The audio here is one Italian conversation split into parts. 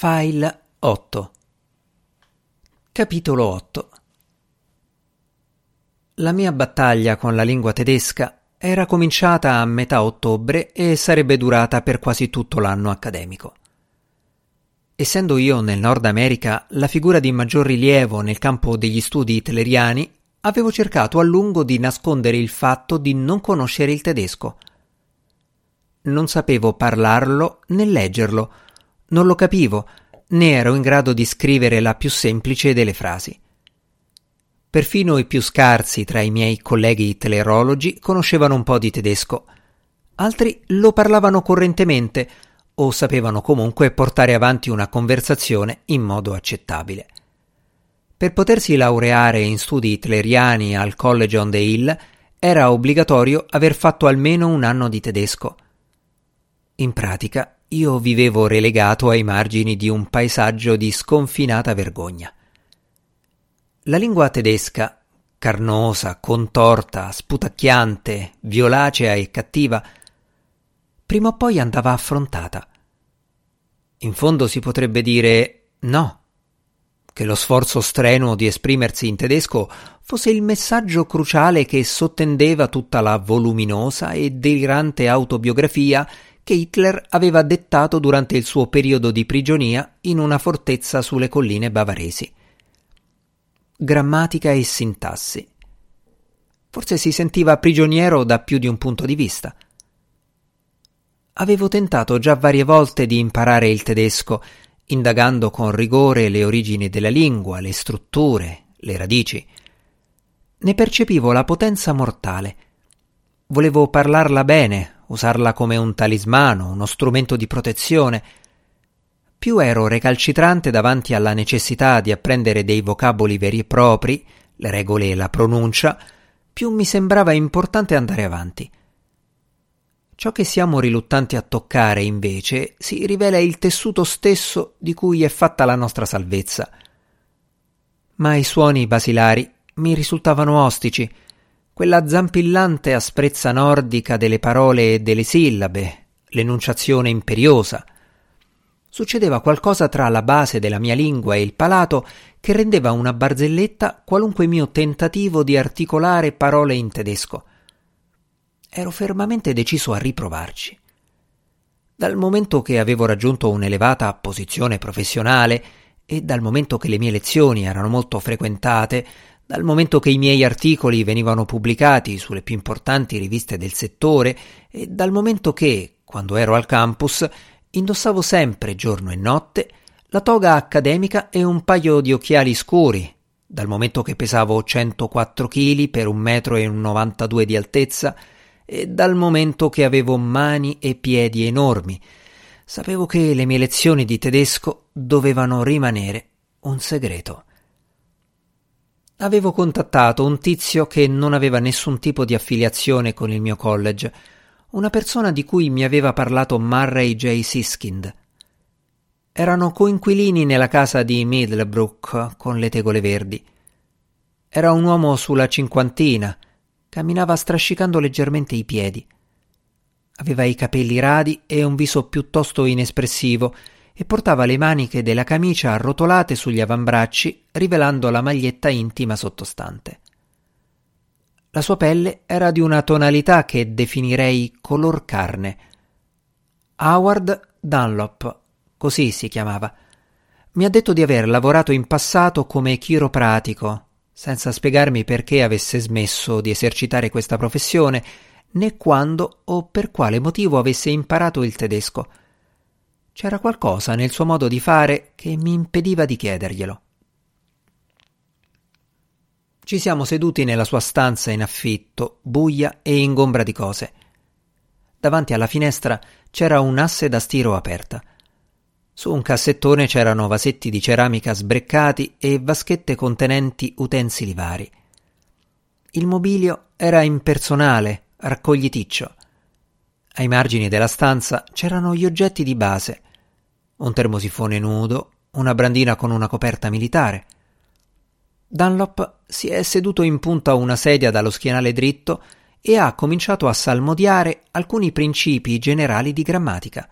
File 8 Capitolo 8 La mia battaglia con la lingua tedesca era cominciata a metà ottobre e sarebbe durata per quasi tutto l'anno accademico. Essendo io nel Nord America la figura di maggior rilievo nel campo degli studi hitleriani, avevo cercato a lungo di nascondere il fatto di non conoscere il tedesco. Non sapevo parlarlo né leggerlo, non lo capivo, né ero in grado di scrivere la più semplice delle frasi. Perfino i più scarsi tra i miei colleghi telerologi conoscevano un po' di tedesco. Altri lo parlavano correntemente o sapevano comunque portare avanti una conversazione in modo accettabile. Per potersi laureare in studi hitleriani al College on the Hill era obbligatorio aver fatto almeno un anno di tedesco. In pratica io vivevo relegato ai margini di un paesaggio di sconfinata vergogna. La lingua tedesca, carnosa, contorta, sputacchiante, violacea e cattiva, prima o poi andava affrontata. In fondo si potrebbe dire no, che lo sforzo strenuo di esprimersi in tedesco fosse il messaggio cruciale che sottendeva tutta la voluminosa e delirante autobiografia che Hitler aveva dettato durante il suo periodo di prigionia in una fortezza sulle colline bavaresi. Grammatica e sintassi. Forse si sentiva prigioniero da più di un punto di vista. Avevo tentato già varie volte di imparare il tedesco, indagando con rigore le origini della lingua, le strutture, le radici. Ne percepivo la potenza mortale. Volevo parlarla bene, usarla come un talismano, uno strumento di protezione. Più ero recalcitrante davanti alla necessità di apprendere dei vocaboli veri e propri, le regole e la pronuncia, più mi sembrava importante andare avanti. Ciò che siamo riluttanti a toccare, invece, si rivela il tessuto stesso di cui è fatta la nostra salvezza. Ma i suoni basilari mi risultavano ostici, quella zampillante asprezza nordica delle parole e delle sillabe, l'enunciazione imperiosa. Succedeva qualcosa tra la base della mia lingua e il palato che rendeva una barzelletta qualunque mio tentativo di articolare parole in tedesco. Ero fermamente deciso a riprovarci. Dal momento che avevo raggiunto un'elevata posizione professionale e dal momento che le mie lezioni erano molto frequentate, dal momento che i miei articoli venivano pubblicati sulle più importanti riviste del settore e dal momento che, quando ero al campus, indossavo sempre, giorno e notte, la toga accademica e un paio di occhiali scuri, dal momento che pesavo 104 kg per un metro e un 92 di altezza, e dal momento che avevo mani e piedi enormi, sapevo che le mie lezioni di tedesco dovevano rimanere un segreto. Avevo contattato un tizio che non aveva nessun tipo di affiliazione con il mio college, una persona di cui mi aveva parlato Murray J. Siskind. Erano coinquilini nella casa di Middlebrook con le tegole verdi. Era un uomo sulla cinquantina, camminava strascicando leggermente i piedi. Aveva i capelli radi e un viso piuttosto inespressivo e portava le maniche della camicia arrotolate sugli avambracci, rivelando la maglietta intima sottostante. La sua pelle era di una tonalità che definirei color carne. Howard Dunlop, così si chiamava. Mi ha detto di aver lavorato in passato come chiropratico, senza spiegarmi perché avesse smesso di esercitare questa professione, né quando o per quale motivo avesse imparato il tedesco. C'era qualcosa nel suo modo di fare che mi impediva di chiederglielo. Ci siamo seduti nella sua stanza in affitto, buia e ingombra di cose. Davanti alla finestra c'era un'asse da stiro aperta. Su un cassettone c'erano vasetti di ceramica sbreccati e vaschette contenenti utensili vari. Il mobilio era impersonale, raccogliticcio. Ai margini della stanza c'erano gli oggetti di base, un termosifone nudo, una brandina con una coperta militare. Dunlop si è seduto in punta a una sedia dallo schienale dritto e ha cominciato a salmodiare alcuni principi generali di grammatica.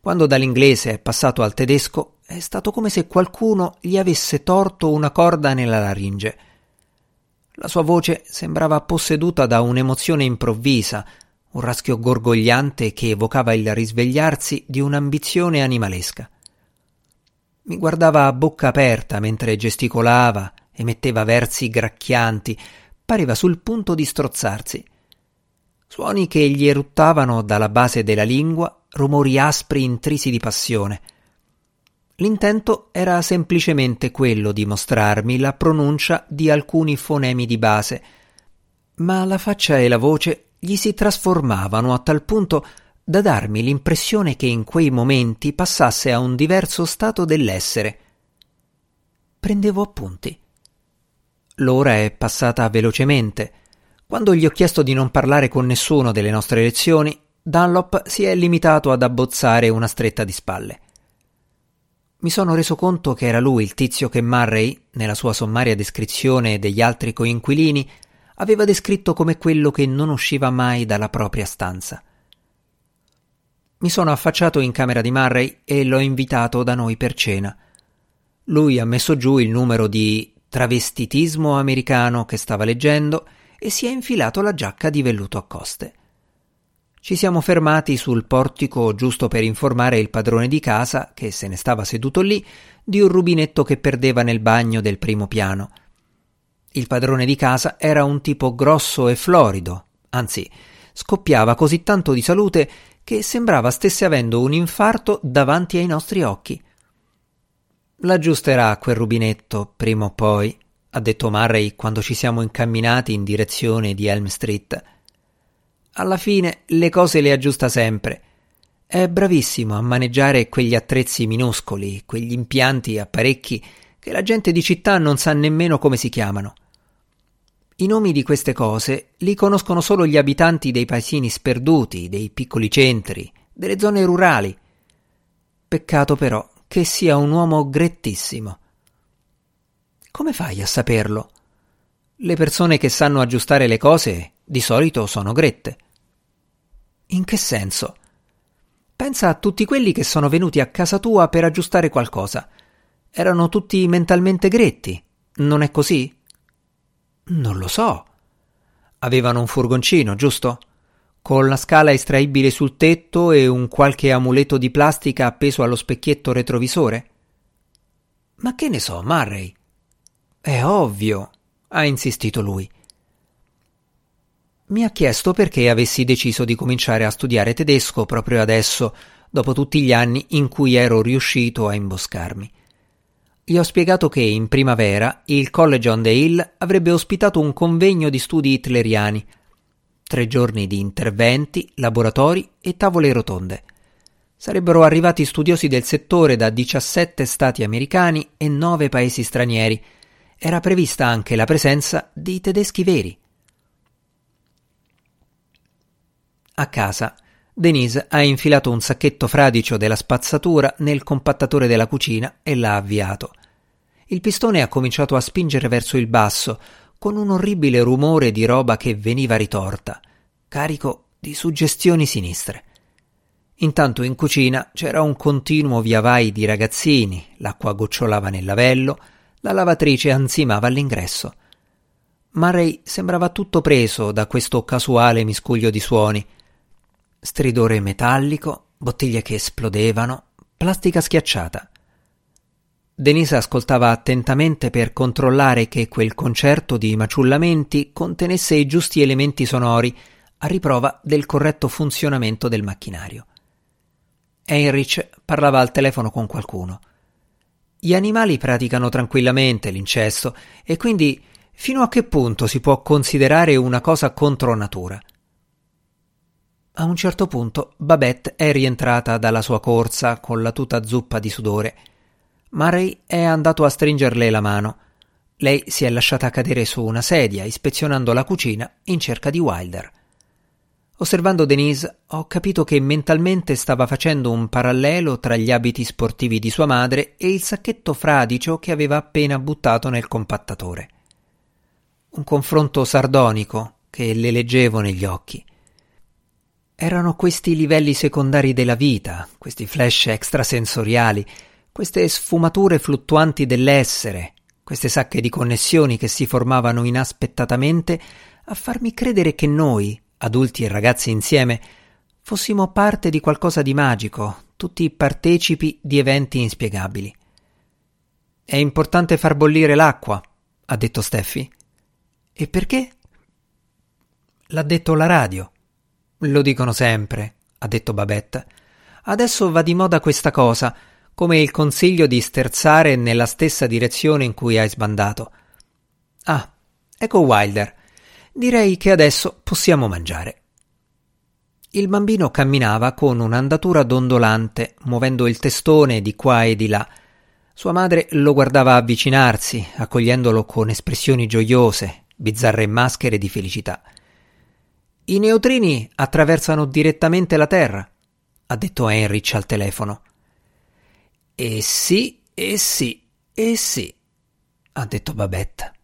Quando dall'inglese è passato al tedesco è stato come se qualcuno gli avesse torto una corda nella laringe. La sua voce sembrava posseduta da un'emozione improvvisa, un raschio gorgogliante che evocava il risvegliarsi di un'ambizione animalesca. Mi guardava a bocca aperta mentre gesticolava, emetteva versi gracchianti, pareva sul punto di strozzarsi. Suoni che gli eruttavano dalla base della lingua, rumori aspri intrisi di passione. L'intento era semplicemente quello di mostrarmi la pronuncia di alcuni fonemi di base, ma la faccia e la voce gli si trasformavano a tal punto da darmi l'impressione che in quei momenti passasse a un diverso stato dell'essere. Prendevo appunti. L'ora è passata velocemente. Quando gli ho chiesto di non parlare con nessuno delle nostre lezioni, Dunlop si è limitato ad abbozzare una stretta di spalle. Mi sono reso conto che era lui il tizio che Murray, nella sua sommaria descrizione degli altri coinquilini, aveva descritto come quello che non usciva mai dalla propria stanza. Mi sono affacciato in camera di Murray e l'ho invitato da noi per cena. Lui ha messo giù il numero di travestitismo americano che stava leggendo e si è infilato la giacca di velluto a coste. Ci siamo fermati sul portico giusto per informare il padrone di casa, che se ne stava seduto lì, di un rubinetto che perdeva nel bagno del primo piano. Il padrone di casa era un tipo grosso e florido, anzi, scoppiava così tanto di salute che sembrava stesse avendo un infarto davanti ai nostri occhi. L'aggiusterà quel rubinetto, prima o poi, ha detto Murray quando ci siamo incamminati in direzione di Elm Street. Alla fine le cose le aggiusta sempre. È bravissimo a maneggiare quegli attrezzi minuscoli, quegli impianti apparecchi che la gente di città non sa nemmeno come si chiamano. I nomi di queste cose li conoscono solo gli abitanti dei paesini sperduti, dei piccoli centri, delle zone rurali. Peccato però che sia un uomo grettissimo. Come fai a saperlo? Le persone che sanno aggiustare le cose di solito sono grette. In che senso? Pensa a tutti quelli che sono venuti a casa tua per aggiustare qualcosa. Erano tutti mentalmente gretti, non è così? Non lo so. Avevano un furgoncino, giusto? Con la scala estraibile sul tetto e un qualche amuleto di plastica appeso allo specchietto retrovisore? Ma che ne so, Murray? È ovvio, ha insistito lui. Mi ha chiesto perché avessi deciso di cominciare a studiare tedesco proprio adesso, dopo tutti gli anni in cui ero riuscito a imboscarmi. Gli ho spiegato che in primavera il College on the Hill avrebbe ospitato un convegno di studi hitleriani. Tre giorni di interventi, laboratori e tavole rotonde. Sarebbero arrivati studiosi del settore da 17 stati americani e 9 paesi stranieri. Era prevista anche la presenza di tedeschi veri. A casa Denise ha infilato un sacchetto fradicio della spazzatura nel compattatore della cucina e l'ha avviato. Il pistone ha cominciato a spingere verso il basso, con un orribile rumore di roba che veniva ritorta, carico di suggestioni sinistre. Intanto in cucina c'era un continuo viavai di ragazzini, l'acqua gocciolava nel lavello, la lavatrice ansimava all'ingresso. Murray sembrava tutto preso da questo casuale miscuglio di suoni, stridore metallico, bottiglie che esplodevano, plastica schiacciata. Denise ascoltava attentamente per controllare che quel concerto di maciullamenti contenesse i giusti elementi sonori a riprova del corretto funzionamento del macchinario. Heinrich parlava al telefono con qualcuno. Gli animali praticano tranquillamente l'incesto e quindi fino a che punto si può considerare una cosa contro natura? A un certo punto Babette è rientrata dalla sua corsa con la tuta zuppa di sudore. Murray è andato a stringerle la mano. Lei si è lasciata cadere su una sedia, ispezionando la cucina in cerca di Wilder. Osservando Denise, ho capito che mentalmente stava facendo un parallelo tra gli abiti sportivi di sua madre e il sacchetto fradicio che aveva appena buttato nel compattatore. Un confronto sardonico che le leggevo negli occhi. Erano questi livelli secondari della vita, questi flash extrasensoriali, queste sfumature fluttuanti dell'essere, queste sacche di connessioni che si formavano inaspettatamente a farmi credere che noi, adulti e ragazzi insieme, fossimo parte di qualcosa di magico, tutti partecipi di eventi inspiegabili. È importante far bollire l'acqua, ha detto Steffi. E perché? L'ha detto la radio. Lo dicono sempre, ha detto Babette. Adesso va di moda questa cosa, come il consiglio di sterzare nella stessa direzione in cui hai sbandato. Ah, ecco Wilder. Direi che adesso possiamo mangiare. Il bambino camminava con un'andatura dondolante, muovendo il testone di qua e di là. Sua madre lo guardava avvicinarsi, accogliendolo con espressioni gioiose, bizzarre maschere di felicità. I neutrini attraversano direttamente la Terra, ha detto Heinrich al telefono. E sì, e sì, e sì, ha detto Babette.